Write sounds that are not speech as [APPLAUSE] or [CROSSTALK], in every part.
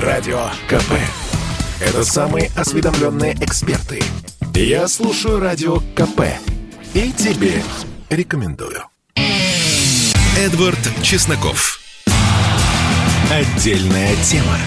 Радио КП. Это самые осведомленные эксперты. Я слушаю Радио КП. И тебе рекомендую. Эдвард Чесноков. Отдельная тема.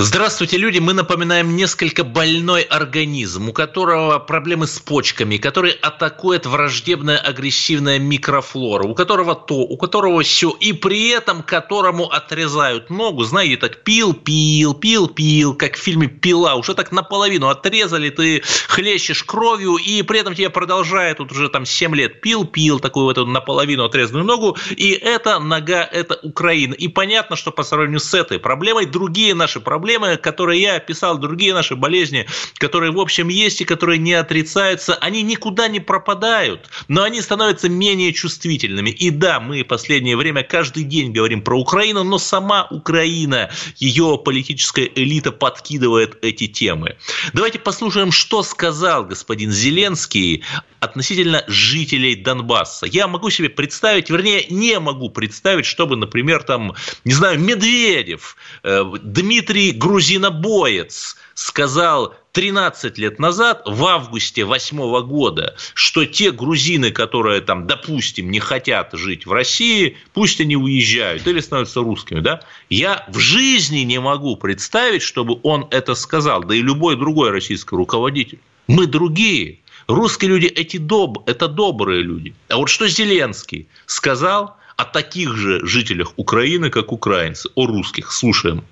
Здравствуйте, люди! Мы напоминаем несколько больной организм, у которого проблемы с почками, который атакует враждебная агрессивная микрофлора, у которого то, у которого все, и при этом которому отрезают ногу, знаете, так пил, пил, пил, пил, как в фильме «Пила», уже так наполовину отрезали, ты хлещешь кровью, и при этом тебе продолжает, вот уже там 7 лет пил, пил, такую вот эту наполовину отрезанную ногу, и эта нога – это Украина. И понятно, что по сравнению с этой проблемой другие наши проблемы проблемы, которые я описал, другие наши болезни, которые в общем есть и которые не отрицаются, они никуда не пропадают, но они становятся менее чувствительными. И да, мы в последнее время каждый день говорим про Украину, но сама Украина, ее политическая элита подкидывает эти темы. Давайте послушаем, что сказал господин Зеленский относительно жителей Донбасса. Я могу себе представить, вернее, не могу представить, чтобы, например, там, не знаю, Медведев, э, Дмитрий Грузинобоец сказал 13 лет назад, в августе 8 года, что те грузины, которые там, допустим, не хотят жить в России, пусть они уезжают или становятся русскими, да? Я в жизни не могу представить, чтобы он это сказал, да и любой другой российский руководитель. Мы другие. Русские люди эти доб, это добрые люди. А вот что Зеленский сказал о таких же жителях Украины, как украинцы, о русских. Слушаем.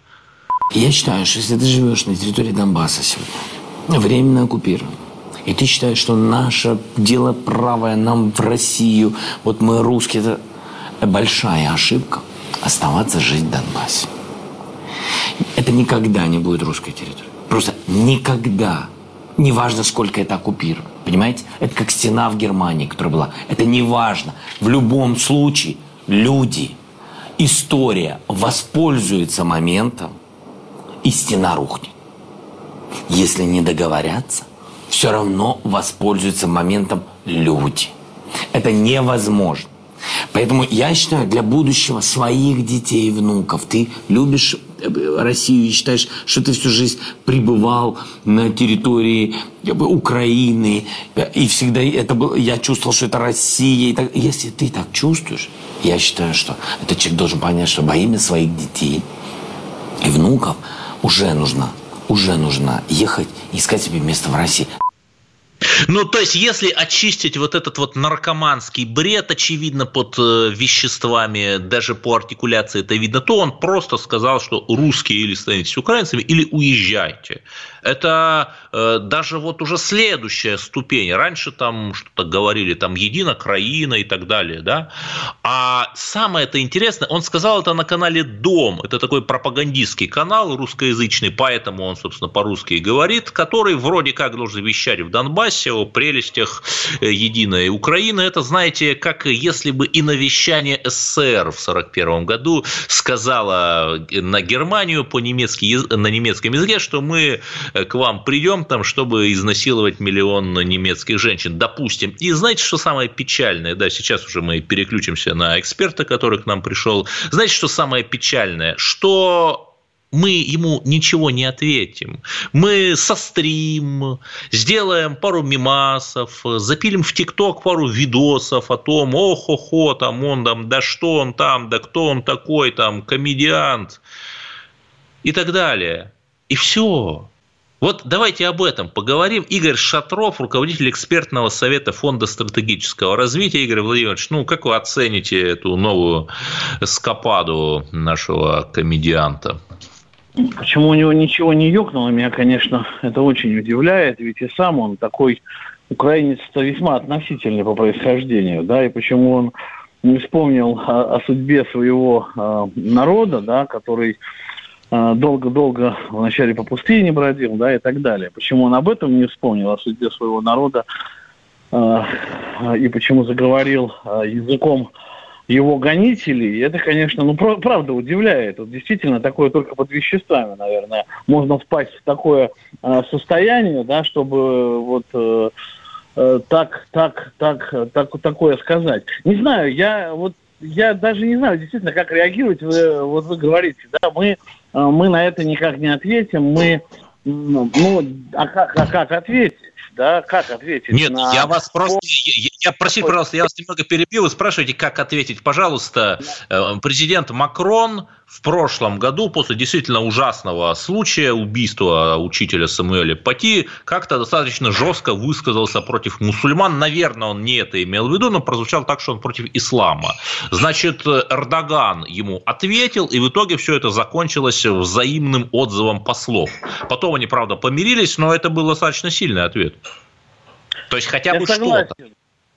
Я считаю, что если ты живешь на территории Донбасса сегодня, временно оккупирован, и ты считаешь, что наше дело правое нам в Россию, вот мы русские, это большая ошибка оставаться жить в Донбассе. Это никогда не будет русской территорией. Просто никогда. Неважно, сколько это оккупировано. Понимаете? Это как стена в Германии, которая была. Это не важно. В любом случае люди, история воспользуется моментом, и стена рухнет. Если не договорятся, все равно воспользуются моментом люди. Это невозможно. Поэтому я считаю, для будущего своих детей и внуков ты любишь э, Россию и считаешь, что ты всю жизнь пребывал на территории э, Украины, и всегда это был, я чувствовал, что это Россия. И так, если ты так чувствуешь, я считаю, что этот человек должен понять, что во имя своих детей и внуков уже нужно, уже нужно ехать искать себе место в России. Ну, то есть, если очистить вот этот вот наркоманский бред, очевидно, под э, веществами, даже по артикуляции это видно, то он просто сказал, что русские или становитесь украинцами, или уезжайте. Это э, даже вот уже следующая ступень. Раньше там что-то говорили, там едина краина и так далее, да. А самое это интересное, он сказал это на канале Дом. Это такой пропагандистский канал русскоязычный, поэтому он, собственно, по-русски и говорит, который вроде как должен вещать в Донбассе, о прелестях э, единой Украины. Это, знаете, как если бы и навещание СССР в 1941 году сказала на Германию по-немецки, на немецком языке, что мы э, к вам придем, там, чтобы изнасиловать миллион немецких женщин, допустим. И знаете, что самое печальное? Да, сейчас уже мы переключимся на эксперта, который к нам пришел. Знаете, что самое печальное? Что мы ему ничего не ответим. Мы сострим, сделаем пару мимасов, запилим в ТикТок пару видосов о том, ох-хо-хо, там он там, да что он там, да кто он такой, там, комедиант и так далее. И все. Вот давайте об этом поговорим. Игорь Шатров, руководитель экспертного совета Фонда стратегического развития. Игорь Владимирович, ну как вы оцените эту новую скопаду нашего комедианта? Почему у него ничего не ёкнуло, меня, конечно, это очень удивляет, ведь и сам он такой украинец-то весьма относительный по происхождению, да, и почему он не вспомнил о, о судьбе своего э, народа, да, который долго-долго вначале по пустыне бродил, да, и так далее. Почему он об этом не вспомнил, о судьбе своего народа, э, и почему заговорил э, языком его гонителей, это, конечно, ну, правда удивляет. Вот действительно, такое только под веществами, наверное, можно впасть в такое э, состояние, да, чтобы вот э, э, так, так, так, так, такое сказать. Не знаю, я вот я даже не знаю действительно, как реагировать. Вы, вот вы говорите, да, мы, мы на это никак не ответим. Мы, ну, а как, а как ответить? Да, как ответить? Нет, на... я вас просто, я, я просил, пожалуйста, я вас немного перебил, вы спрашиваете, как ответить, пожалуйста. Э, президент Макрон в прошлом году, после действительно ужасного случая убийства учителя Самуэля Пати, как-то достаточно жестко высказался против мусульман. Наверное, он не это имел в виду, но прозвучал так, что он против ислама. Значит, Эрдоган ему ответил, и в итоге все это закончилось взаимным отзывом послов. Потом они, правда, помирились, но это был достаточно сильный ответ. То есть хотя бы что-то.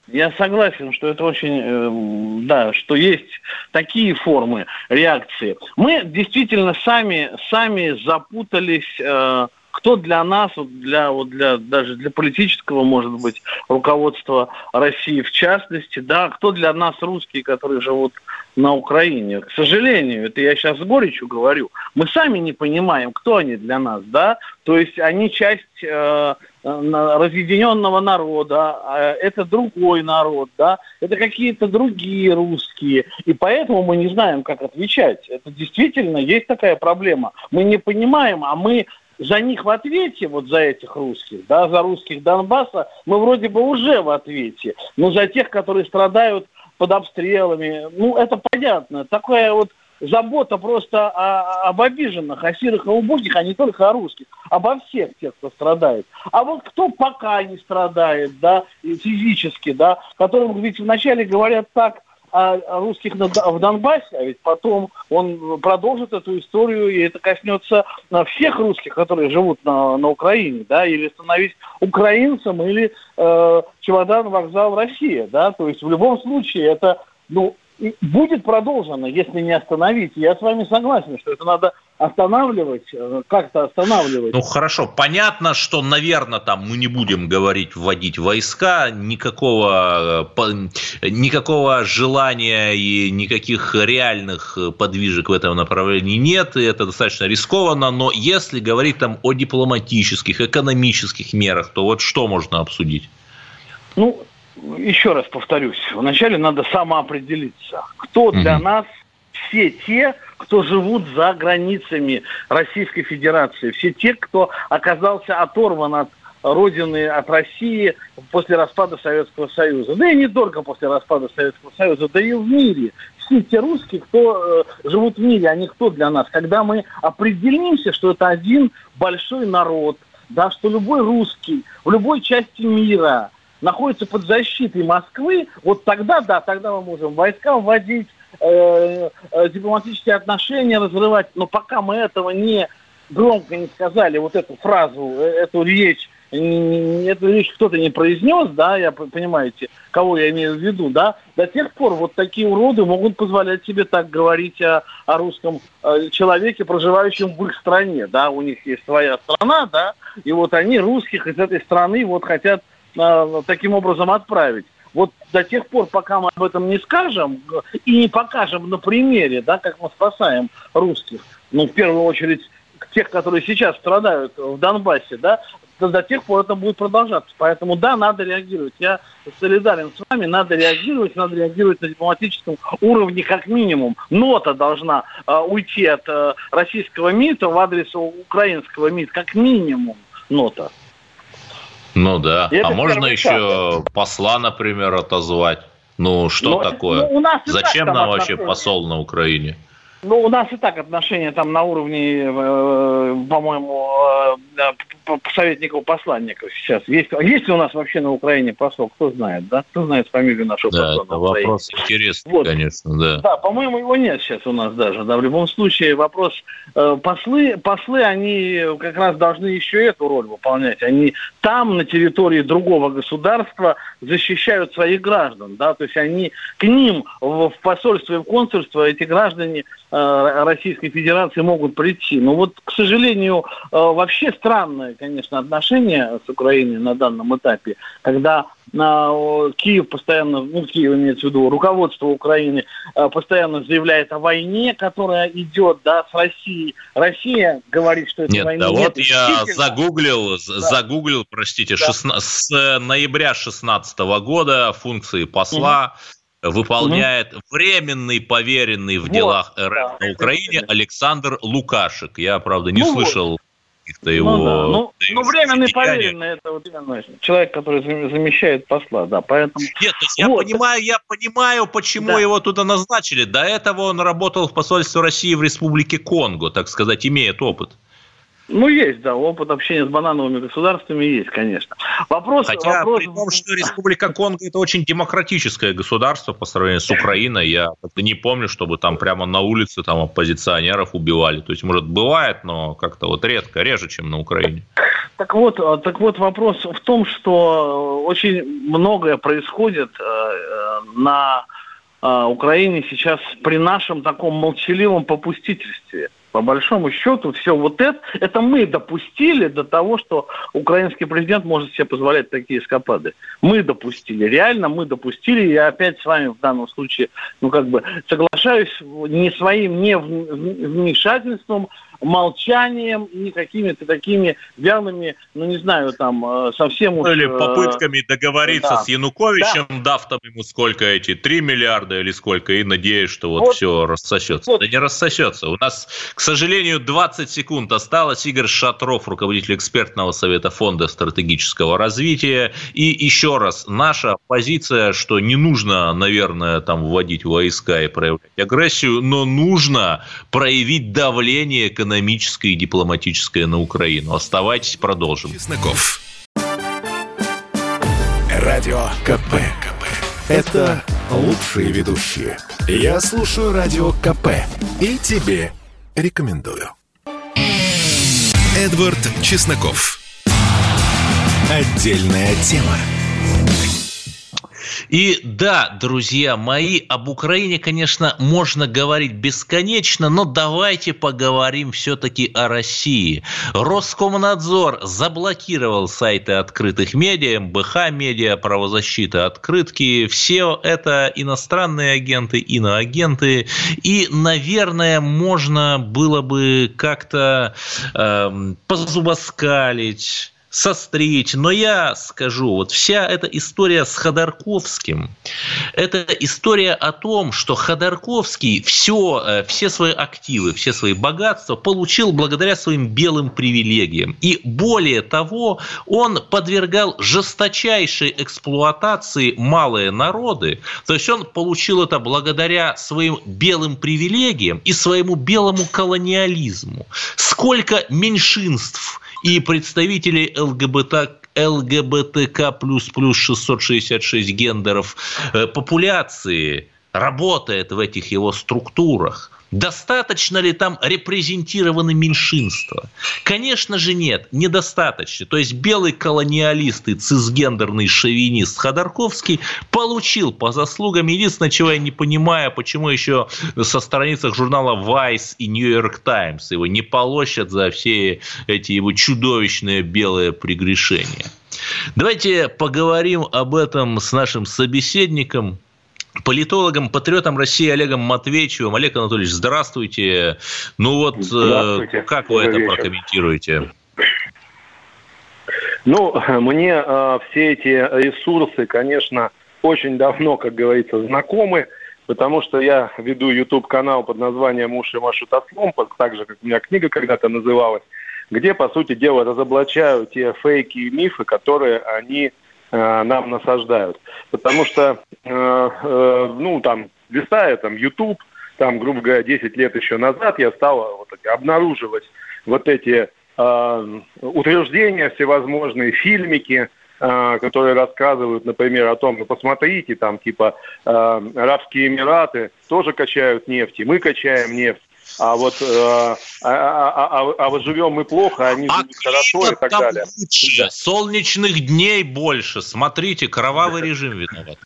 Я согласен, что это очень, э, да, что есть такие формы реакции. Мы действительно сами, сами запутались, э, кто для нас, для, вот для, даже для политического, может быть, руководства России в частности, да, кто для нас русские, которые живут на Украине. К сожалению, это я сейчас с горечью говорю, мы сами не понимаем, кто они для нас, да, то есть они часть э, разъединенного народа, а это другой народ, да, это какие-то другие русские, и поэтому мы не знаем, как отвечать. Это действительно есть такая проблема. Мы не понимаем, а мы за них в ответе, вот за этих русских, да, за русских Донбасса, мы вроде бы уже в ответе, но за тех, которые страдают под обстрелами, ну, это понятно. Такая вот забота просто о, об обиженных, о сирых и убогих, а не только о русских, обо всех тех, кто страдает. А вот кто пока не страдает, да, физически, да, которым ведь вначале говорят так русских в Донбассе, а ведь потом он продолжит эту историю, и это коснется всех русских, которые живут на, на Украине, да, или становись украинцем, или э, чемодан вокзал Россия, да, то есть в любом случае это, ну, будет продолжено, если не остановить. Я с вами согласен, что это надо останавливать, э, как-то останавливать. Ну хорошо, понятно, что, наверное, там мы не будем говорить вводить войска, никакого, э, никакого желания и никаких реальных подвижек в этом направлении нет, и это достаточно рискованно, но если говорить там о дипломатических, экономических мерах, то вот что можно обсудить? Ну, еще раз повторюсь, вначале надо самоопределиться, кто для угу. нас все те, кто живут за границами Российской Федерации, все те, кто оказался оторван от родины, от России после распада Советского Союза. Да и не только после распада Советского Союза, да и в мире. Все те русские, кто э, живут в мире, они кто для нас? Когда мы определимся, что это один большой народ, да, что любой русский в любой части мира находится под защитой Москвы, вот тогда, да, тогда мы можем войска вводить, э, э, дипломатические отношения разрывать, но пока мы этого не громко не сказали, вот эту фразу, э, эту речь, эту речь кто-то не произнес, да, я понимаете, кого я имею в виду, да, до тех пор вот такие уроды могут позволять себе так говорить о, о русском э, человеке, проживающем в их стране, да, у них есть своя страна, да, и вот они русских из этой страны вот хотят э, таким образом отправить вот до тех пор, пока мы об этом не скажем и не покажем на примере, да, как мы спасаем русских, ну, в первую очередь, тех, которые сейчас страдают в Донбассе, да, до тех пор это будет продолжаться. Поэтому, да, надо реагировать. Я солидарен с вами, надо реагировать, надо реагировать на дипломатическом уровне как минимум. Нота должна э, уйти от э, российского МИДа в адрес украинского МИДа, как минимум нота. Ну да. А можно еще шаг. посла, например, отозвать? Ну что Но, такое? Ну, у нас Зачем нам вообще посол на Украине? Ну, у нас и так отношения там на уровне, э, по-моему, э, советников посланников сейчас. Есть, есть ли у нас вообще на Украине посол? Кто знает, да? Кто знает фамилию нашего да, посла это вопрос интересный, вот. конечно, да. Да, по-моему, его нет сейчас у нас даже. Да, в любом случае вопрос... Э, послы, послы, они как раз должны еще эту роль выполнять. Они там, на территории другого государства, защищают своих граждан, да, то есть они к ним в посольство и в консульство эти граждане Э, Российской Федерации могут прийти. Но вот, к сожалению, э, вообще странное, конечно, отношение с Украиной на данном этапе, когда э, Киев постоянно, ну, Киев имеется в виду, руководство Украины постоянно заявляет о войне, которая идет, да, с Россией. Россия говорит, что это нет, войны да, нет. вот я загуглил, да. загуглил, простите, да. 16, с ноября 16 года функции посла угу выполняет угу. временный поверенный в вот, делах РФ да, на Украине Александр Лукашек. Я, правда, не ну, слышал каких-то его... Ну, да. ну, ну временный поверенный, это вот именно человек, который замещает посла, да, поэтому... Нет, то есть я вот. понимаю, я понимаю, почему да. его туда назначили. До этого он работал в посольстве России в Республике Конго, так сказать, имеет опыт. Ну, есть, да, опыт общения с банановыми государствами есть, конечно. Вопрос, Хотя, вопрос... при том, что Республика Конго – это очень демократическое государство по сравнению с Украиной, я не помню, чтобы там прямо на улице там оппозиционеров убивали. То есть, может, бывает, но как-то вот редко, реже, чем на Украине. Так вот, а, так вот вопрос в том, что очень многое происходит э, э, на э, Украине сейчас при нашем таком молчаливом попустительстве – по большому счету, все вот это, это мы допустили до того, что украинский президент может себе позволять такие эскапады. Мы допустили, реально мы допустили. Я опять с вами в данном случае, ну как бы соглашаюсь не своим не вмешательством, молчанием и какими-то такими вялыми, ну не знаю, там э, совсем уж... Или э, попытками договориться да. с Януковичем, да. дав там ему сколько эти, 3 миллиарда или сколько, и надеюсь, что вот, вот все рассосется. Вот. Да не рассосется. У нас, к сожалению, 20 секунд осталось. Игорь Шатров, руководитель экспертного совета Фонда стратегического развития. И еще раз, наша позиция, что не нужно, наверное, там вводить войска и проявлять агрессию, но нужно проявить давление экономическое экономическое и дипломатическое на Украину. Оставайтесь, продолжим. Чесноков. Радио КП. КП. Это лучшие ведущие. Я слушаю Радио КП. И тебе рекомендую. Эдвард Чесноков. Отдельная тема. И да, друзья мои, об Украине, конечно, можно говорить бесконечно, но давайте поговорим все-таки о России. Роскомнадзор заблокировал сайты открытых медиа, МБХ медиа, правозащита, открытки. Все это иностранные агенты, иноагенты. И, наверное, можно было бы как-то э, позубоскалить состричь. Но я скажу, вот вся эта история с Ходорковским, это история о том, что Ходорковский все, э, все свои активы, все свои богатства получил благодаря своим белым привилегиям. И более того, он подвергал жесточайшей эксплуатации малые народы. То есть он получил это благодаря своим белым привилегиям и своему белому колониализму. Сколько меньшинств и представителей ЛГБТ ЛГБТК плюс плюс 666 гендеров э, популяции работает в этих его структурах. Достаточно ли там репрезентированы меньшинства? Конечно же нет, недостаточно. То есть белый колониалист и цисгендерный шовинист Ходорковский получил по заслугам. Единственное, чего я не понимаю, почему еще со страницах журнала Vice и New York Times его не полощат за все эти его чудовищные белые прегрешения. Давайте поговорим об этом с нашим собеседником, политологом, патриотом России Олегом Матвеевичем. Олег Анатольевич, здравствуйте. Ну вот, э, здравствуйте. как вы Добрый это вечер. прокомментируете? Ну, мне э, все эти ресурсы, конечно, очень давно, как говорится, знакомы, потому что я веду YouTube-канал под названием «Уши машут ослом», так же, как у меня книга когда-то называлась, где, по сути дела, разоблачаю те фейки и мифы, которые они нам насаждают. Потому что, э, э, ну, там, листая там YouTube, там, грубо говоря, 10 лет еще назад я стал вот, обнаруживать вот эти э, утверждения всевозможные, фильмики, э, которые рассказывают, например, о том, ну, посмотрите, там, типа, э, Арабские Эмираты тоже качают нефть, и мы качаем нефть а вот э, а, а, а, а вот живем мы плохо, они а живут хорошо и так далее. Лучше, солнечных дней больше. Смотрите, кровавый режим виноват.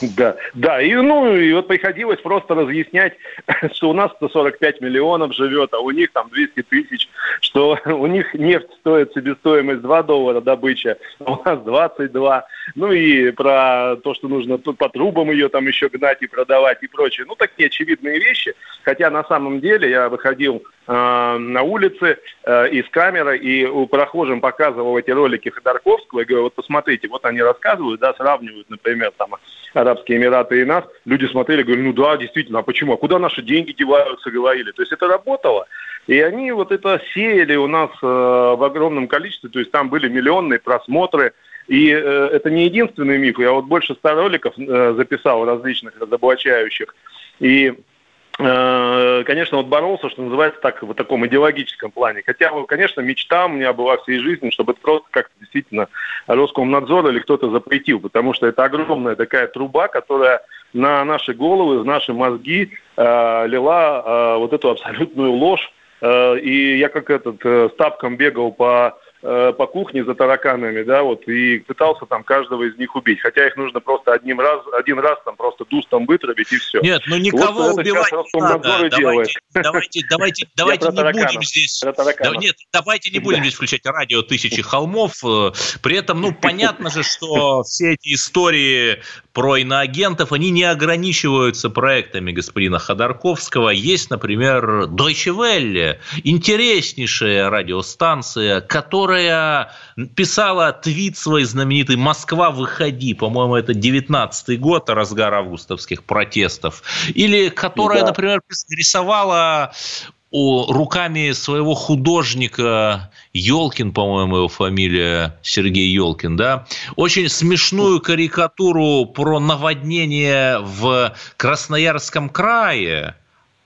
Да, да, и ну и вот приходилось просто разъяснять, [LAUGHS] что у нас 145 миллионов живет, а у них там 200 тысяч, что [LAUGHS] у них нефть стоит себестоимость 2 доллара добыча, а у нас 22. Ну и про то, что нужно тут по трубам ее там еще гнать и продавать и прочее. Ну такие очевидные вещи, хотя на самом деле я выходил на улице э, и с камерой, и у прохожим показывал эти ролики Ходорковского, и говорю, вот посмотрите, вот они рассказывают, да, сравнивают, например, там, Арабские Эмираты и нас, люди смотрели, говорили, ну да, действительно, а почему, а куда наши деньги деваются, говорили, то есть это работало, и они вот это сеяли у нас э, в огромном количестве, то есть там были миллионные просмотры, и э, это не единственный миф. Я вот больше ста роликов э, записал различных разоблачающих. И э, конечно, вот боролся, что называется, так, в таком идеологическом плане. Хотя, конечно, мечта у меня была всей жизни, чтобы это просто как-то действительно Роскомнадзор или кто-то запретил, потому что это огромная такая труба, которая на наши головы, в наши мозги э, лила э, вот эту абсолютную ложь. Э, и я как этот э, с тапком бегал по Э, по кухне за тараканами, да, вот, и пытался там каждого из них убить. Хотя их нужно просто одним раз, один раз там просто дустом вытравить и все. Нет, ну никого вот убивать не надо. Давайте, давайте, [LAUGHS] давайте, давайте не будем здесь... Да, нет, давайте не будем здесь включать радио «Тысячи холмов». Э, при этом, ну, понятно же, что [LAUGHS] все эти истории про иноагентов, они не ограничиваются проектами господина Ходорковского. Есть, например, Deutsche Welle, интереснейшая радиостанция, которая писала твит свой знаменитый «Москва, выходи», по-моему, это 19-й год, разгар августовских протестов, или которая, да. например, рисовала о, руками своего художника Елкин, по-моему, его фамилия Сергей Елкин, да, очень смешную карикатуру про наводнение в Красноярском крае,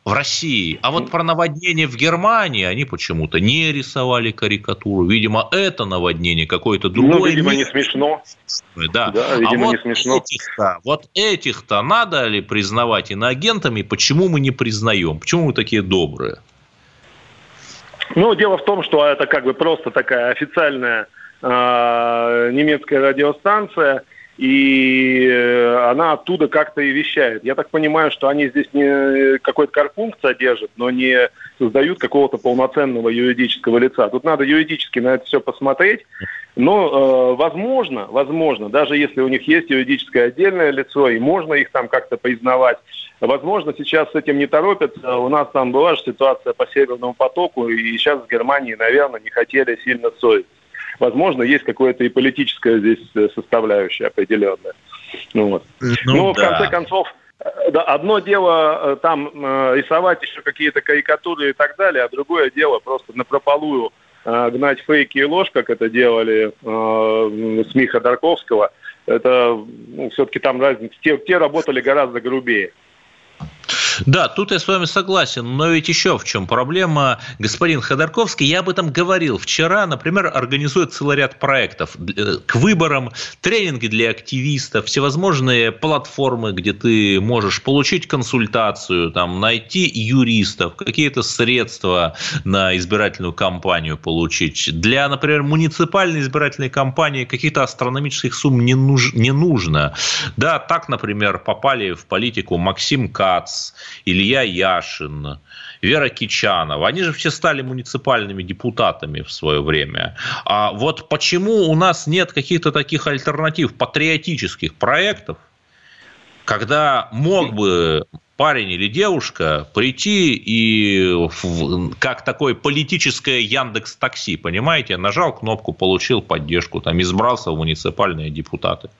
в России. А вот про наводнение в Германии они почему-то не рисовали карикатуру. Видимо, это наводнение какое-то ну, другое. Ну, видимо, не смешно. Да, да видимо, а вот не смешно. Этих-то, вот этих-то надо ли признавать иноагентами? Почему мы не признаем? Почему мы такие добрые? Ну, дело в том, что это как бы просто такая официальная э, немецкая радиостанция, и э, она оттуда как-то и вещает. Я так понимаю, что они здесь не какой-то карпункт содержат, но не создают какого-то полноценного юридического лица. Тут надо юридически на это все посмотреть. Но, э, возможно, возможно, даже если у них есть юридическое отдельное лицо, и можно их там как-то признавать, возможно, сейчас с этим не торопятся. У нас там была же ситуация по Северному потоку, и сейчас в Германии, наверное, не хотели сильно ссориться возможно, есть какое-то и политическое здесь э, составляющее определенное. Ну, вот. ну, Но, да. в конце концов, э, да, одно дело э, там рисовать еще какие-то карикатуры и так далее, а другое дело просто на прополую гнать фейки и ложь, как это делали э, с Миха Дарковского. Это ну, все-таки там разница. Те, те работали гораздо грубее. Да, тут я с вами согласен, но ведь еще в чем проблема. Господин Ходорковский, я об этом говорил вчера, например, организует целый ряд проектов э, к выборам, тренинги для активистов, всевозможные платформы, где ты можешь получить консультацию, там, найти юристов, какие-то средства на избирательную кампанию получить. Для, например, муниципальной избирательной кампании каких-то астрономических сумм не, нуж, не нужно. Да, так, например, попали в политику Максим Кац, Илья Яшин, Вера Кичанова. Они же все стали муниципальными депутатами в свое время. А вот почему у нас нет каких-то таких альтернатив, патриотических проектов, когда мог бы парень или девушка прийти и как такое политическое Яндекс Такси, понимаете, нажал кнопку, получил поддержку, там избрался в муниципальные депутаты.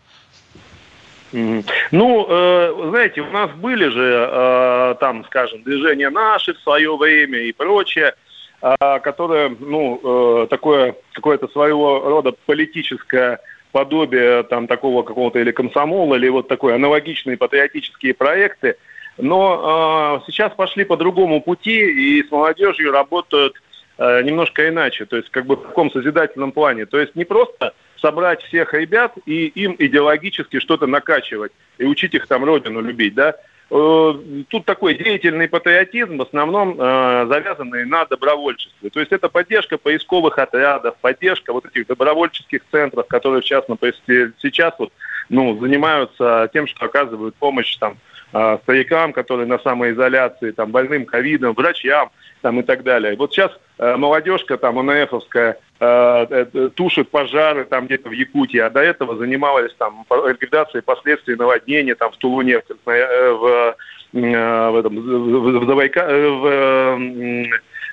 Ну, э, знаете, у нас были же э, там, скажем, движения наши в свое время и прочее, э, которое, ну, такое какое-то своего рода политическое подобие там такого какого-то или комсомола, или вот такой аналогичные патриотические проекты. Но сейчас пошли по другому пути и с молодежью работают немножко иначе, то есть как бы в таком созидательном плане. То есть не просто собрать всех ребят и им идеологически что-то накачивать и учить их там родину любить, да. Э, тут такой деятельный патриотизм, в основном э, завязанный на добровольчестве. То есть это поддержка поисковых отрядов, поддержка вот этих добровольческих центров, которые в частности сейчас вот, ну, занимаются тем, что оказывают помощь там, э, старикам, которые на самоизоляции, там, больным ковидом, врачам там, и так далее. Вот сейчас молодежка там ОНФовская Э, э, тушит пожары там где-то в Якутии, а до этого занималась там ликвидацией последствий наводнения там в Тулуне, в, в, в, в, этом, в, в, в, Э,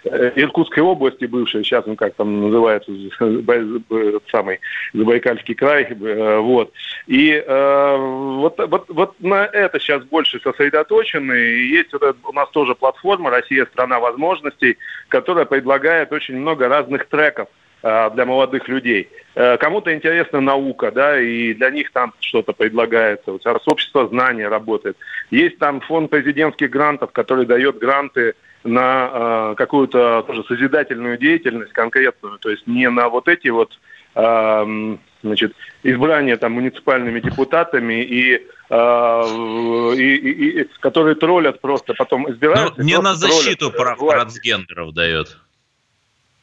Иркутской области бывшей, сейчас он как там называется, [LAUGHS] самый Забайкальский край, э, вот. И э, вот, вот, вот на это сейчас больше сосредоточены. И есть вот у нас тоже платформа «Россия – страна возможностей», которая предлагает очень много разных треков для молодых людей. Кому-то интересна наука, да, и для них там что-то предлагается. Вот общество знания работает. Есть там фонд президентских грантов, который дает гранты на э, какую-то тоже созидательную деятельность конкретную, то есть не на вот эти вот э, значит, избрания там муниципальными депутатами и, э, и, и, и которые троллят просто потом избираются. Ну, не на защиту троллят, прав власть. трансгендеров дает.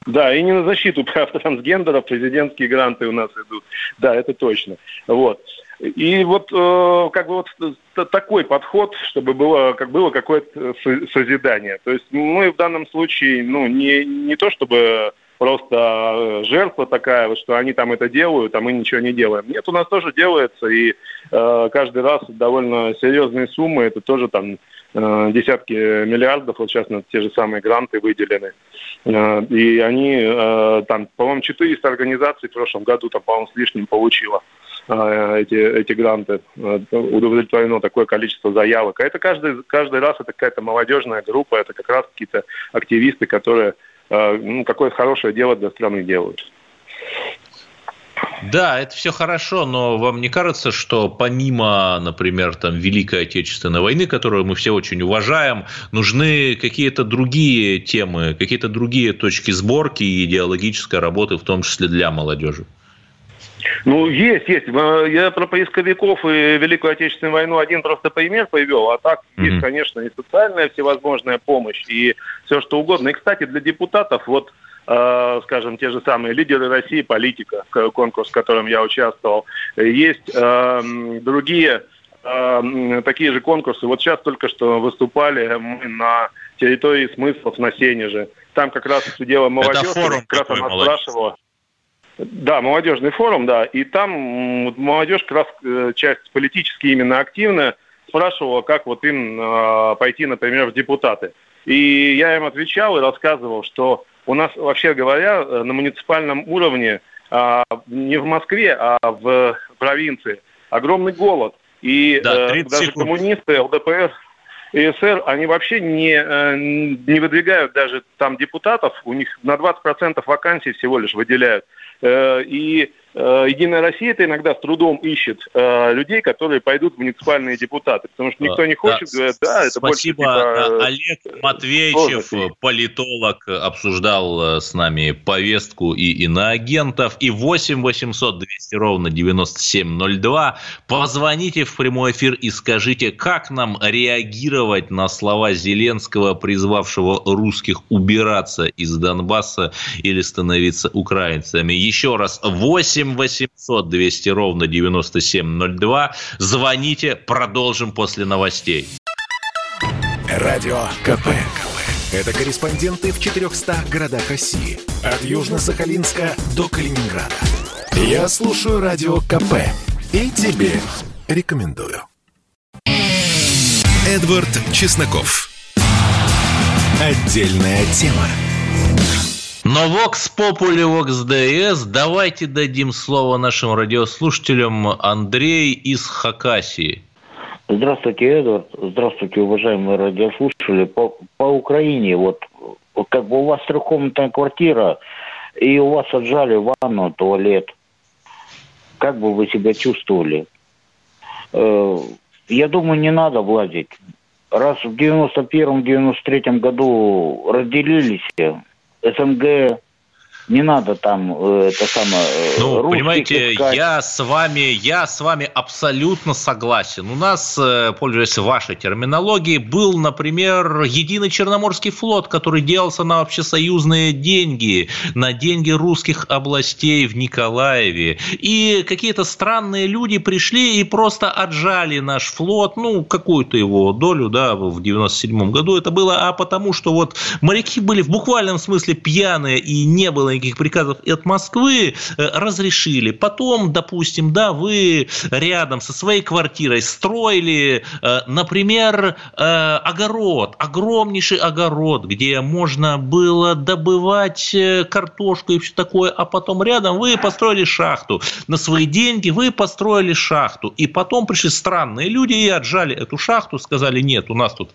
Да, и не на защиту прав [LAUGHS] трансгендеров президентские гранты у нас идут. Да, это точно. Вот. И вот э, как бы вот такой подход, чтобы было, как было какое-то созидание. То есть мы в данном случае, ну, не, не то чтобы просто жертва такая, вот, что они там это делают, а мы ничего не делаем. Нет, у нас тоже делается, и э, каждый раз довольно серьезные суммы, это тоже там э, десятки миллиардов, вот сейчас на те же самые гранты выделены. Э, и они э, там, по-моему, 400 организаций в прошлом году, там, по-моему, с лишним получила. А, эти, эти гранты, а, удовлетворено такое количество заявок. А это каждый, каждый раз это какая-то молодежная группа, это как раз какие-то активисты, которые а, ну, какое-то хорошее дело для страны делают. Да, это все хорошо, но вам не кажется, что помимо, например, там, Великой Отечественной войны, которую мы все очень уважаем, нужны какие-то другие темы, какие-то другие точки сборки и идеологической работы, в том числе для молодежи? Ну, есть, есть. Я про поисковиков и Великую Отечественную войну один просто пример привел, а так mm-hmm. есть, конечно, и социальная всевозможная помощь, и все что угодно. И, кстати, для депутатов, вот, э, скажем, те же самые лидеры России, политика, конкурс, в котором я участвовал, есть э, другие э, такие же конкурсы. Вот сейчас только что выступали мы на территории смыслов на Сенеже. Там как раз дело молодежь, как раз она молодец. спрашивала. Да, молодежный форум, да. И там молодежь, как раз э, часть политически именно активная, спрашивала, как вот им э, пойти, например, в депутаты. И я им отвечал и рассказывал, что у нас, вообще говоря, э, на муниципальном уровне, э, не в Москве, а в провинции, огромный голод. И да, э, даже секунд. коммунисты, ЛДПР, и СССР, они вообще не, э, не выдвигают даже там депутатов, у них на 20% вакансий всего лишь выделяют. Э, и Единая Россия это иногда с трудом ищет э, людей, которые пойдут в муниципальные депутаты, потому что никто не хочет, да. говорят, да, это Спасибо. больше типа, Олег Матвеевичев, политолог, обсуждал с нами повестку и иноагентов. И 8 800 200 ровно 9702. Позвоните в прямой эфир и скажите, как нам реагировать на слова Зеленского, призвавшего русских убираться из Донбасса или становиться украинцами. Еще раз, 8 800 200 ровно 9702. Звоните, продолжим после новостей. Радио КП. Это корреспонденты в 400 городах России. От Южно-Сахалинска до Калининграда. Я слушаю Радио КП. И тебе рекомендую. Эдвард Чесноков. Отдельная тема. Но Vox Populi, Vox DS, давайте дадим слово нашим радиослушателям Андрей из Хакасии. Здравствуйте, Эдвард. Здравствуйте, уважаемые радиослушатели. По, по Украине, вот как бы у вас трехкомнатная квартира, и у вас отжали ванну, туалет. Как бы вы себя чувствовали? Э, я думаю, не надо влазить. Раз в 91-93 году разделились, It's some good. Не надо там э, это самое. Э, ну, понимаете, искать. я с вами, я с вами абсолютно согласен. У нас, э, пользуясь вашей терминологией, был, например, единый Черноморский флот, который делался на общесоюзные деньги, на деньги русских областей в Николаеве. И какие-то странные люди пришли и просто отжали наш флот, ну, какую-то его долю, да, в 97 году это было, а потому что вот моряки были в буквальном смысле пьяные и не было никаких приказов от Москвы, э, разрешили. Потом, допустим, да, вы рядом со своей квартирой строили, э, например, огород, огромнейший огород, где можно было добывать картошку и все такое, а потом рядом вы построили шахту. На свои деньги вы построили шахту. И потом пришли странные люди и отжали эту шахту, сказали, нет, у нас тут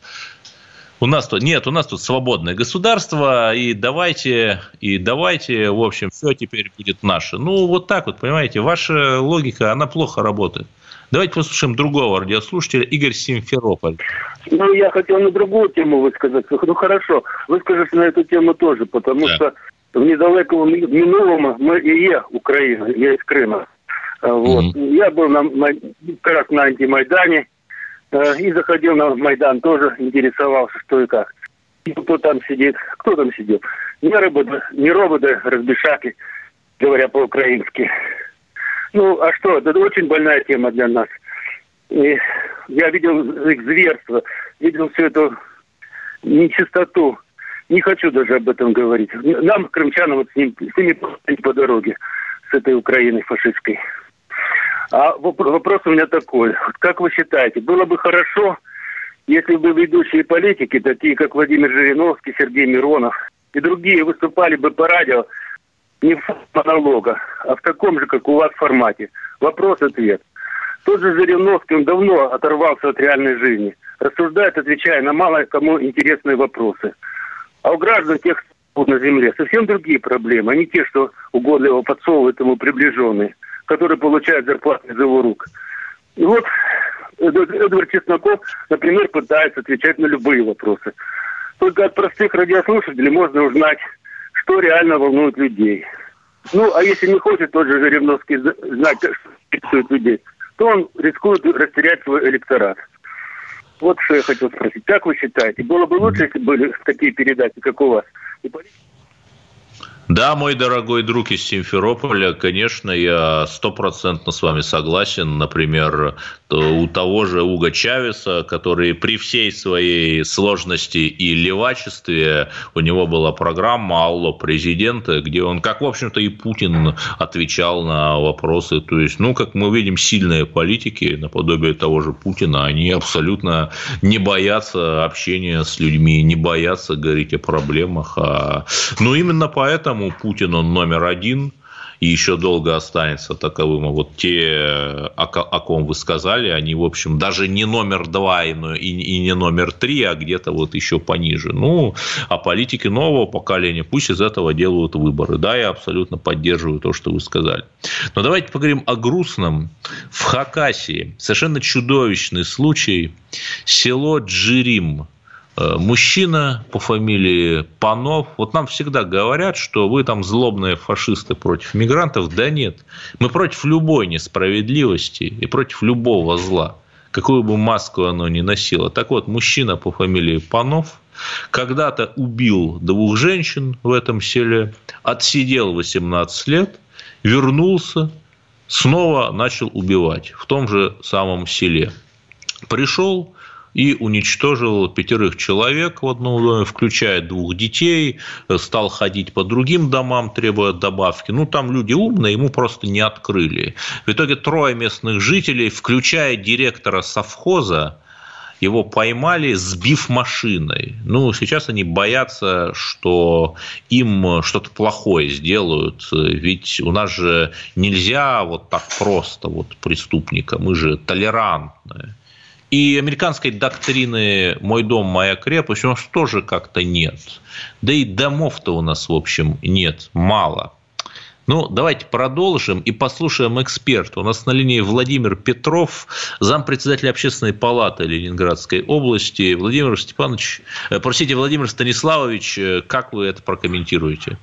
у нас тут нет, у нас тут свободное государство, и давайте, и давайте, в общем, все теперь будет наше. Ну, вот так вот, понимаете, ваша логика, она плохо работает. Давайте послушаем другого радиослушателя, Игорь Симферополь. Ну, я хотел на другую тему высказаться. Ну, хорошо, выскажусь на эту тему тоже, потому да. что в недалеком минулом мы и я Украина, я из Крыма. Вот. Mm-hmm. Я был на, на, как раз на антимайдане, и заходил на Майдан, тоже интересовался, что и как. Кто там сидит, кто там сидел? Не роботы, не роботы, разбешаки, говоря по-украински. Ну, а что, это очень больная тема для нас. И я видел их зверство, видел всю эту нечистоту. Не хочу даже об этом говорить. Нам, крымчанам, вот с, ним, с ними по дороге, с этой Украиной фашистской. А вопрос у меня такой. Как вы считаете, было бы хорошо, если бы ведущие политики, такие как Владимир Жириновский, Сергей Миронов и другие, выступали бы по радио не в монолога, а в таком же, как у вас, формате. Вопрос-ответ. Тот же Жириновский, он давно оторвался от реальной жизни. Рассуждает, отвечая на мало кому интересные вопросы. А у граждан тех на земле совсем другие проблемы, а не те, что угодливо подсовывают ему приближенные который получает зарплату из его рук. И вот Эдвард Чесноков, например, пытается отвечать на любые вопросы. Только от простых радиослушателей можно узнать, что реально волнует людей. Ну, а если не хочет тот же Жириновский знать, что интересует людей, то он рискует растерять свой электорат. Вот что я хотел спросить. Как вы считаете, было бы лучше, если были такие передачи, как у вас? И политики да, мой дорогой друг из Симферополя, конечно, я стопроцентно с вами согласен. Например, у того же Уга Чавеса, который при всей своей сложности и левачестве, у него была программа «Алло, президента», где он, как, в общем-то, и Путин отвечал на вопросы. То есть, ну, как мы видим, сильные политики, наподобие того же Путина, они абсолютно не боятся общения с людьми, не боятся говорить о проблемах. А... Ну, именно поэтому Поэтому Путин он номер один и еще долго останется таковым. А вот те, о, о ком вы сказали, они, в общем, даже не номер два и, и не номер три, а где-то вот еще пониже. Ну, а политики нового поколения пусть из этого делают выборы. Да, я абсолютно поддерживаю то, что вы сказали. Но давайте поговорим о грустном. В Хакасии совершенно чудовищный случай. Село Джирим мужчина по фамилии Панов. Вот нам всегда говорят, что вы там злобные фашисты против мигрантов. Да нет. Мы против любой несправедливости и против любого зла, какую бы маску оно ни носило. Так вот, мужчина по фамилии Панов когда-то убил двух женщин в этом селе, отсидел 18 лет, вернулся, снова начал убивать в том же самом селе. Пришел и уничтожил пятерых человек в одном доме, включая двух детей, стал ходить по другим домам, требуя добавки. Ну, там люди умные, ему просто не открыли. В итоге трое местных жителей, включая директора совхоза, его поймали, сбив машиной. Ну, сейчас они боятся, что им что-то плохое сделают. Ведь у нас же нельзя вот так просто вот преступника. Мы же толерантные. И американской доктрины «мой дом, моя крепость» у нас тоже как-то нет. Да и домов-то у нас, в общем, нет, мало. Ну, давайте продолжим и послушаем эксперта. У нас на линии Владимир Петров, зампредседателя общественной палаты Ленинградской области. Владимир Степанович, э, простите, Владимир Станиславович, э, как вы это прокомментируете?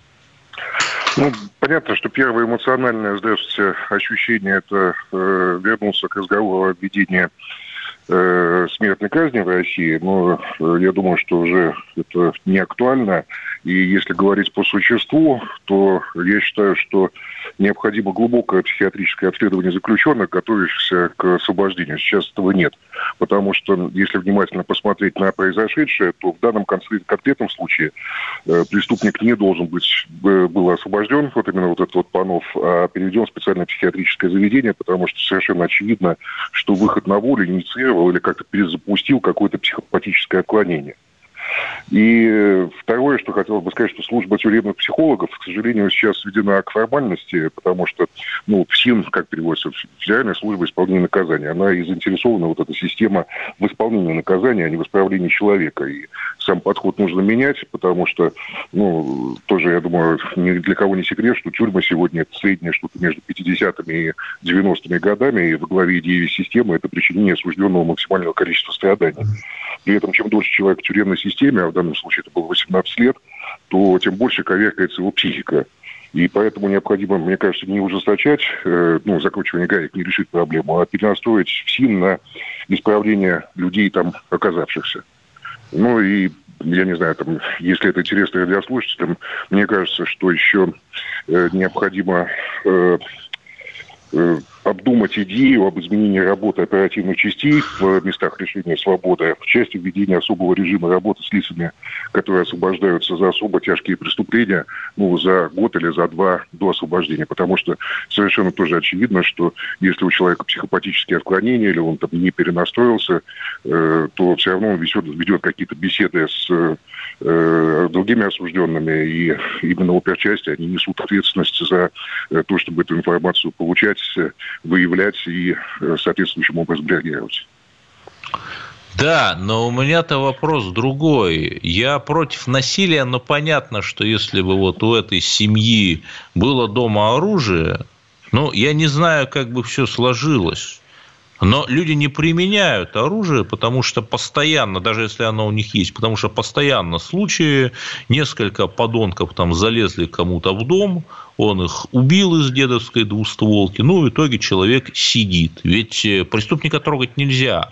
Ну, понятно, что первое эмоциональное, здравствуйте, ощущение – это э, вернуться к разговору о введении э, смертной казни в России, но э, я думаю, что уже это не актуально. И если говорить по существу, то я считаю, что необходимо глубокое психиатрическое обследование заключенных, готовящихся к освобождению. Сейчас этого нет. Потому что, если внимательно посмотреть на произошедшее, то в данном конкретном случае э, преступник не должен быть э, был освобожден, вот именно вот этот вот Панов, а переведен в специальное психиатрическое заведение, потому что совершенно очевидно, что выход на волю инициировал или как-то перезапустил какое-то психопатическое отклонение. И второе, что хотелось бы сказать, что служба тюремных психологов, к сожалению, сейчас сведена к формальности, потому что, ну, ФСИН, как переводится, Федеральная служба исполнения наказания, она и заинтересована, вот эта система в исполнении наказания, а не в исправлении человека. И сам подход нужно менять, потому что, ну, тоже, я думаю, ни для кого не секрет, что тюрьма сегодня это среднее что-то между 50-ми и 90-ми годами, и во главе идеи системы это причинение осужденного максимального количества страданий. При этом, чем дольше человек в тюремной системе, а в данном случае это было 18 лет, то тем больше коверкается его психика. И поэтому необходимо, мне кажется, не ужесточать, э, ну, закручивание гаек не решит проблему, а перенастроить СИН на исправление людей там оказавшихся. Ну и я не знаю, там, если это интересно радиослушателям, мне кажется, что еще э, необходимо э, э, обдумать идею об изменении работы оперативных частей в местах лишения свободы в части введения особого режима работы с лицами, которые освобождаются за особо тяжкие преступления, ну, за год или за два до освобождения. Потому что совершенно тоже очевидно, что если у человека психопатические отклонения или он там не перенастроился, э, то все равно он ведет, ведет какие-то беседы с э, другими осужденными, и именно оперчасти, они несут ответственность за э, то, чтобы эту информацию получать, выявлять и э, соответствующим образом реагировать. Да, но у меня-то вопрос другой. Я против насилия, но понятно, что если бы вот у этой семьи было дома оружие, ну, я не знаю, как бы все сложилось. Но люди не применяют оружие, потому что постоянно, даже если оно у них есть, потому что постоянно случаи, несколько подонков там залезли кому-то в дом, он их убил из дедовской двустволки, ну, в итоге человек сидит. Ведь э, преступника трогать нельзя.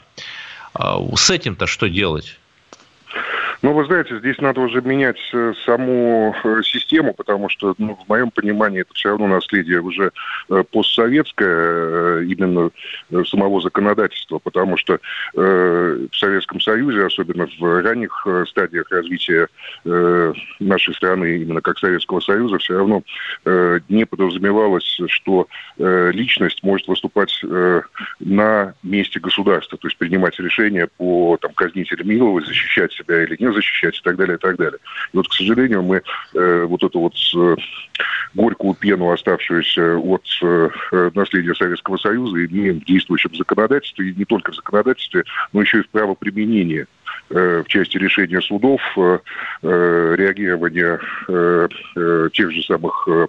А с этим-то что делать? Ну, вы знаете, здесь надо уже менять э, саму э, систему, потому что, ну, в моем понимании, это все равно наследие уже э, постсоветское, именно самого законодательства, потому что в Советском Союзе, особенно в ранних стадиях развития нашей страны, именно как Советского Союза, все равно не подразумевалось, что личность может выступать на месте государства, то есть принимать решения по там, казнить или миловать, защищать себя или нет, защищать и так далее, и так далее. И вот, к сожалению, мы э, вот эту вот э, горькую пену, оставшуюся от э, наследия Советского Союза, имеем в действующем законодательстве, и не только в законодательстве, но еще и в правоприменении э, в части решения судов, э, э реагирования э, э, тех же самых э,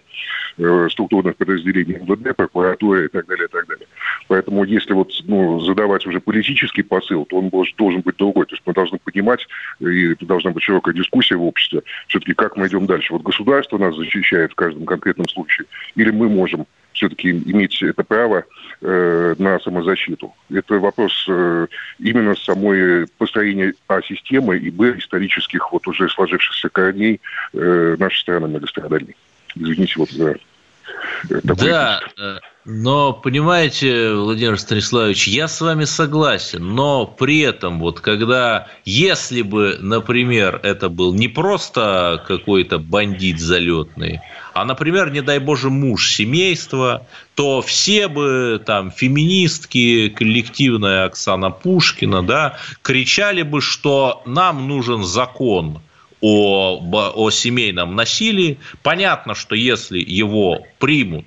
э структурных подразделений МВД, прокуратуры и так далее, и так далее. Поэтому если вот ну, задавать уже политический посыл, то он должен быть другой. То есть мы должны понимать, и это должна быть широкая дискуссия в обществе, все-таки как мы идем дальше. Вот государство нас защищает в каждом конкретном случае, или мы можем все-таки иметь это право э, на самозащиту. Это вопрос э, именно самой построения А системы и Б исторических вот уже сложившихся корней э, нашей страны многострадальной. Извините вот за такой да, но, понимаете, Владимир Станиславович, я с вами согласен, но при этом, вот когда, если бы, например, это был не просто какой-то бандит залетный, а, например, не дай боже, муж семейства, то все бы там феминистки, коллективная Оксана Пушкина, да, кричали бы, что нам нужен закон о, о семейном насилии. Понятно, что если его примут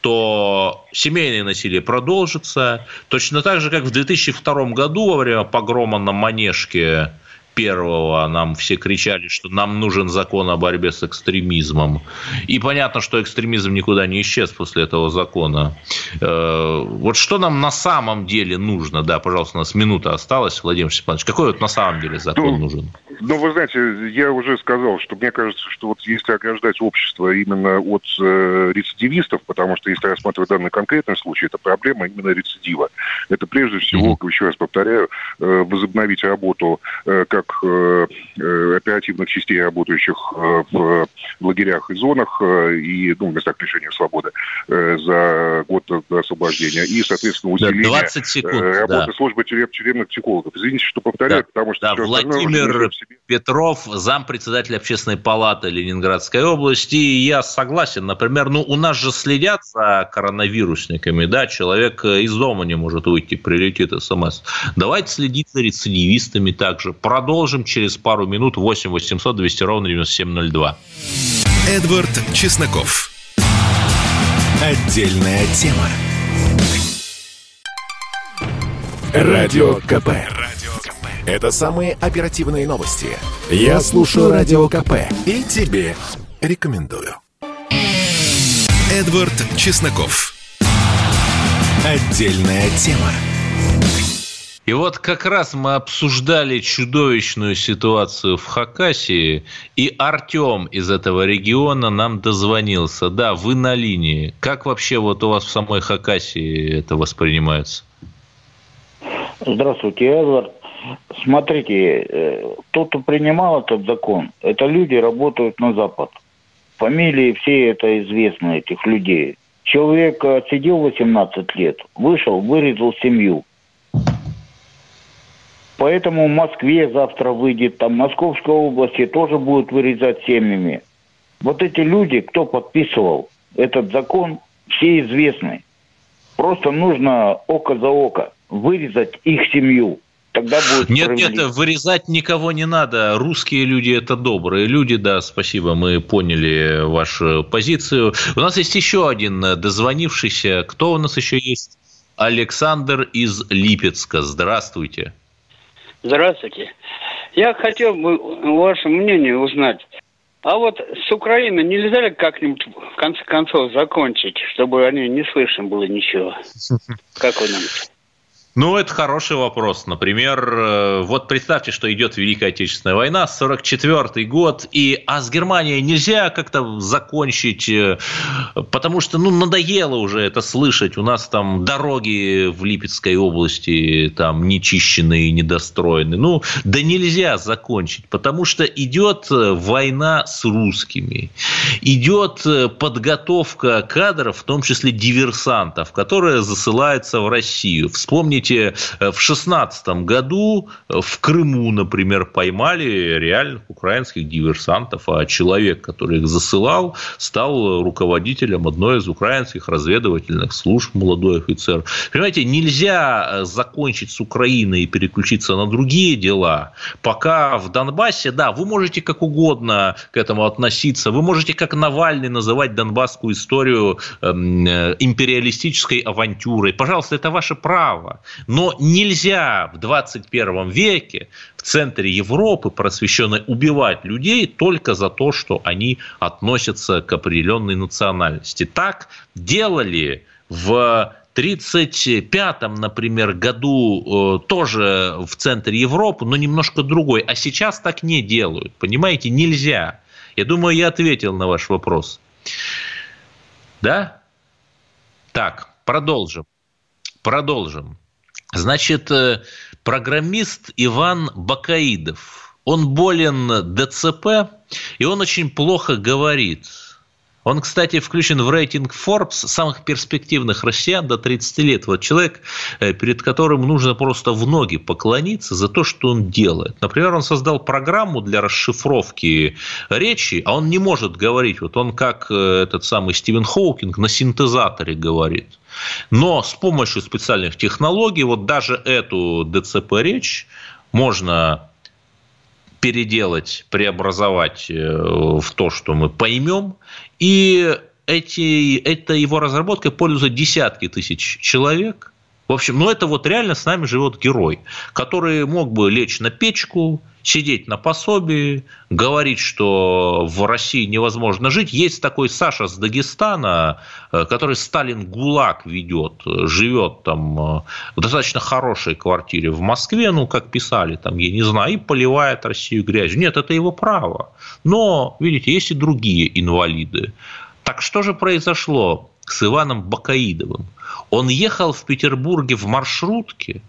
то семейное насилие продолжится. Точно так же, как в 2002 году во время погрома на Манежке первого нам все кричали, что нам нужен закон о борьбе с экстремизмом. И понятно, что экстремизм никуда не исчез после этого закона. Э, вот что нам на самом деле нужно? Да, пожалуйста, у нас минута осталась, Владимир Степанович. Какой вот на самом деле закон ну, нужен? Ну, вы знаете, я уже сказал, что мне кажется, что вот если ограждать общество именно от э, рецидивистов, потому что если рассматривать данный конкретный случай, это проблема именно рецидива. Это прежде всего, mm-hmm. еще раз повторяю, э, возобновить работу э, как как оперативных частей, работающих в лагерях и зонах и ну, местах лишения свободы за год до освобождения. И, соответственно, усиление 20 секунд, работы да. службы тюрем, тюремных психологов. Извините, что повторяю, Да. потому что... Да, Владимир себе. Петров, зампредседателя общественной палаты Ленинградской области. И я согласен, например, ну у нас же следят за коронавирусниками, да, человек э, из дома не может выйти, прилетит смс. Давайте следить за рецидивистами также. Продолжим через пару минут 8 800 200 ровно 9702. Эдвард Чесноков. Отдельная тема. Радио КП. Это самые оперативные новости. Я слушаю Радио КП и тебе рекомендую. Эдвард Чесноков. Отдельная тема. И вот как раз мы обсуждали чудовищную ситуацию в Хакасии, и Артем из этого региона нам дозвонился. Да, вы на линии. Как вообще вот у вас в самой Хакасии это воспринимается? Здравствуйте, Эдвард. Смотрите, э, тот, кто принимал этот закон, это люди работают на Запад. Фамилии все это известны, этих людей. Человек э, сидел 18 лет, вышел, вырезал семью. Поэтому в Москве завтра выйдет, там в Московской области тоже будут вырезать семьями. Вот эти люди, кто подписывал этот закон, все известны. Просто нужно око за око вырезать их семью. Тогда будет Нет, нет, вырезать никого не надо. Русские люди – это добрые люди, да, спасибо, мы поняли вашу позицию. У нас есть еще один дозвонившийся. Кто у нас еще есть? Александр из Липецка. Здравствуйте. Здравствуйте. Я хотел бы ваше мнение узнать. А вот с Украиной нельзя ли как-нибудь в конце концов закончить, чтобы они не слышно было ничего? [LAUGHS] Как вы думаете? Ну, это хороший вопрос. Например, э, вот представьте, что идет Великая Отечественная война, 44 год, и, а с Германией нельзя как-то закончить, э, потому что, ну, надоело уже это слышать. У нас там дороги в Липецкой области там нечищенные, недостроены. Ну, да нельзя закончить, потому что идет э, война с русскими. Идет подготовка кадров, в том числе диверсантов, которые засылаются в Россию. Вспомните, э, в 16 году э, в Крыму, например, поймали реальных украинских диверсантов, а человек, который их засылал, стал руководителем одной из украинских разведывательных служб, молодой офицер. Понимаете, нельзя э, закончить с Украиной и переключиться на другие дела, пока в Донбассе, да, вы можете как угодно к этому относиться, вы можете как Навальный называть донбасскую историю эм, империалистической авантюрой. Пожалуйста, это ваше право. Но нельзя в 21 веке в центре Европы просвещенной убивать людей только за то, что они относятся к определенной национальности. Так делали в 1935, например, году э, тоже в центре Европы, но немножко другой. А сейчас так не делают. Понимаете, нельзя. Я думаю, я ответил на ваш вопрос. Да? Так, продолжим. Продолжим. Значит, э, программист Иван Бакаидов, он болен ДЦП, и он очень плохо говорит. Он, кстати, включен в рейтинг Forbes самых перспективных россиян до 30 лет. Вот человек, э, перед которым нужно просто в ноги поклониться за то, что он делает. Например, он создал программу для расшифровки речи, а он не может говорить. Вот он как э, этот самый Стивен Хоукинг на синтезаторе говорит. Но с помощью специальных технологий вот даже эту ДЦП-речь можно переделать, преобразовать э, в то, что мы поймем. И эти, этой его разработкой пользуются десятки тысяч человек. В общем, ну это вот реально с нами живет герой, который мог бы лечь на печку, сидеть на пособии, говорить, что в России невозможно жить. Есть такой Саша с Дагестана, э, который Сталин ГУЛАГ ведет, живет там э, в достаточно хорошей квартире в Москве, ну, как писали там, я не знаю, и поливает Россию грязью. Нет, это его право. Но, видите, есть и другие инвалиды. Так что же произошло с Иваном Бакаидовым? Он ехал в Петербурге в маршрутке,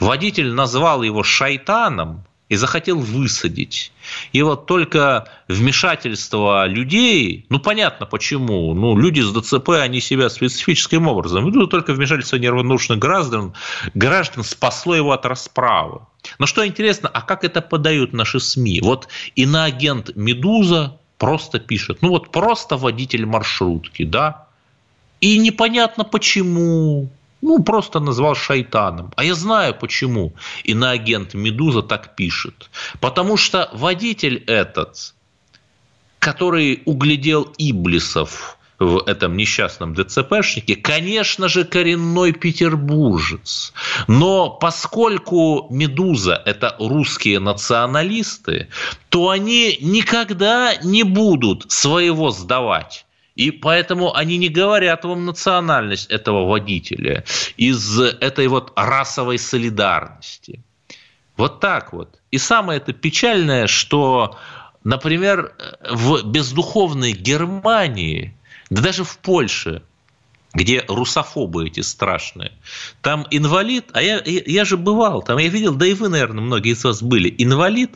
водитель назвал его шайтаном, и захотел высадить. И вот только вмешательство людей, ну, понятно почему, ну, люди с ДЦП, они себя специфическим образом ведут, только вмешательство неравнодушных граждан, граждан спасло его от расправы. Но что интересно, а как это подают наши СМИ? Вот иноагент «Медуза» просто пишет, ну, вот просто водитель маршрутки, да, и непонятно почему, ну, просто назвал шайтаном. А я знаю почему иноагент «Медуза» так пишет. Потому что водитель этот, который углядел Иблисов в этом несчастном ДЦПшнике, конечно же, коренной петербуржец. Но поскольку «Медуза» – это русские националисты, то они никогда не будут своего сдавать. И поэтому они не говорят вам национальность этого водителя из этой вот расовой солидарности. Вот так вот. И самое это печальное, что, например, в бездуховной Германии, да даже в Польше, где русофобы эти страшные. Там инвалид, а я, я же бывал, там я видел, да и вы, наверное, многие из вас были, инвалид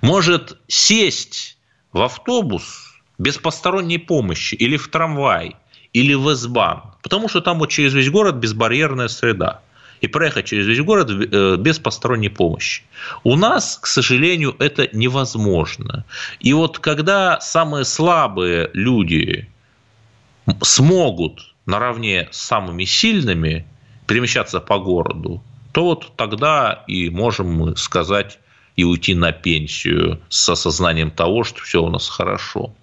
может сесть в автобус без посторонней помощи или в трамвай, или в S-Bahn, потому что там вот через весь город безбарьерная среда. И проехать через весь город э, без посторонней помощи. У нас, к сожалению, это невозможно. И вот когда самые слабые люди смогут наравне с самыми сильными перемещаться по городу, то вот тогда и можем мы сказать и уйти на пенсию с осознанием того, что все у нас хорошо.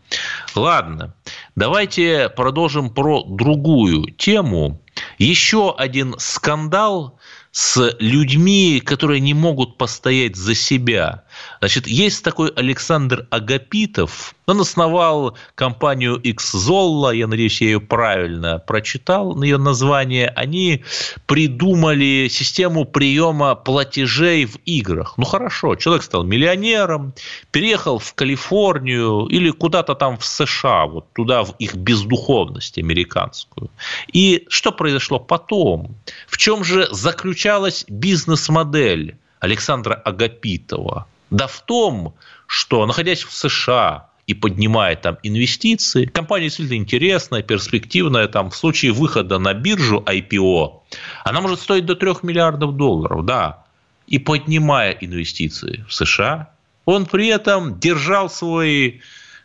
Ладно, давайте продолжим про другую тему. Еще один скандал с людьми, которые не могут постоять за себя. Значит, есть такой Александр Агапитов. Он основал компанию Xzolla, я надеюсь, я ее правильно прочитал, ее название. Они придумали систему приема платежей в играх. Ну хорошо, человек стал миллионером, переехал в Калифорнию или куда-то там в США, вот туда в их бездуховность американскую. И что произошло потом? В чем же заключалась бизнес-модель Александра Агапитова? Да в том, что, находясь в США и поднимая там инвестиции, компания действительно интересная, перспективная, там в случае выхода на биржу IPO, она может стоить до 3 миллиардов долларов, да, и поднимая инвестиции в США, он при этом держал свой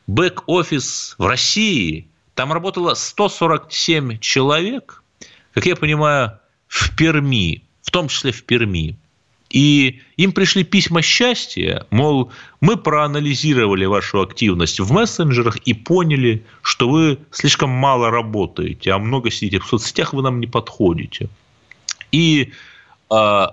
бэк-офис в России, там работало 147 человек, как я понимаю, в Перми, в том числе в Перми. И им пришли письма счастья, мол, мы проанализировали вашу активность в мессенджерах и поняли, что вы слишком мало работаете, а много сидите в соцсетях, вы нам не подходите. И э,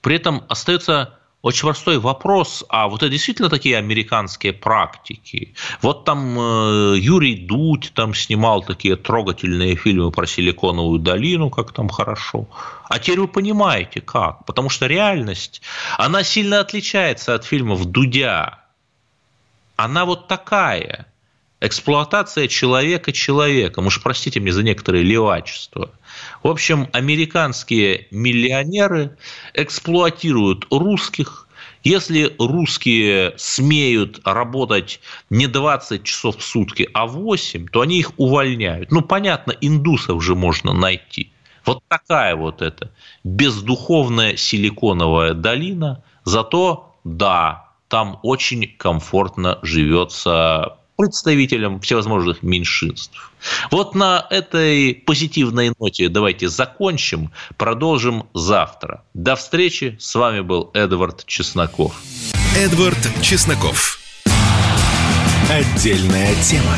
при этом остается очень простой вопрос, а вот это действительно такие американские практики? Вот там э, Юрий Дудь там снимал такие трогательные фильмы про Силиконовую долину, как там хорошо. А теперь вы понимаете, как. Потому что реальность, она сильно отличается от фильмов Дудя. Она вот такая. Эксплуатация человека человеком. Уж простите мне за некоторые левачества. В общем, американские миллионеры эксплуатируют русских. Если русские смеют работать не 20 часов в сутки, а 8, то они их увольняют. Ну, понятно, индусов же можно найти. Вот такая вот эта бездуховная силиконовая долина. Зато, да, там очень комфортно живется представителям всевозможных меньшинств. Вот на этой позитивной ноте давайте закончим, продолжим завтра. До встречи, с вами был Эдвард Чесноков. Эдвард Чесноков. Отдельная тема.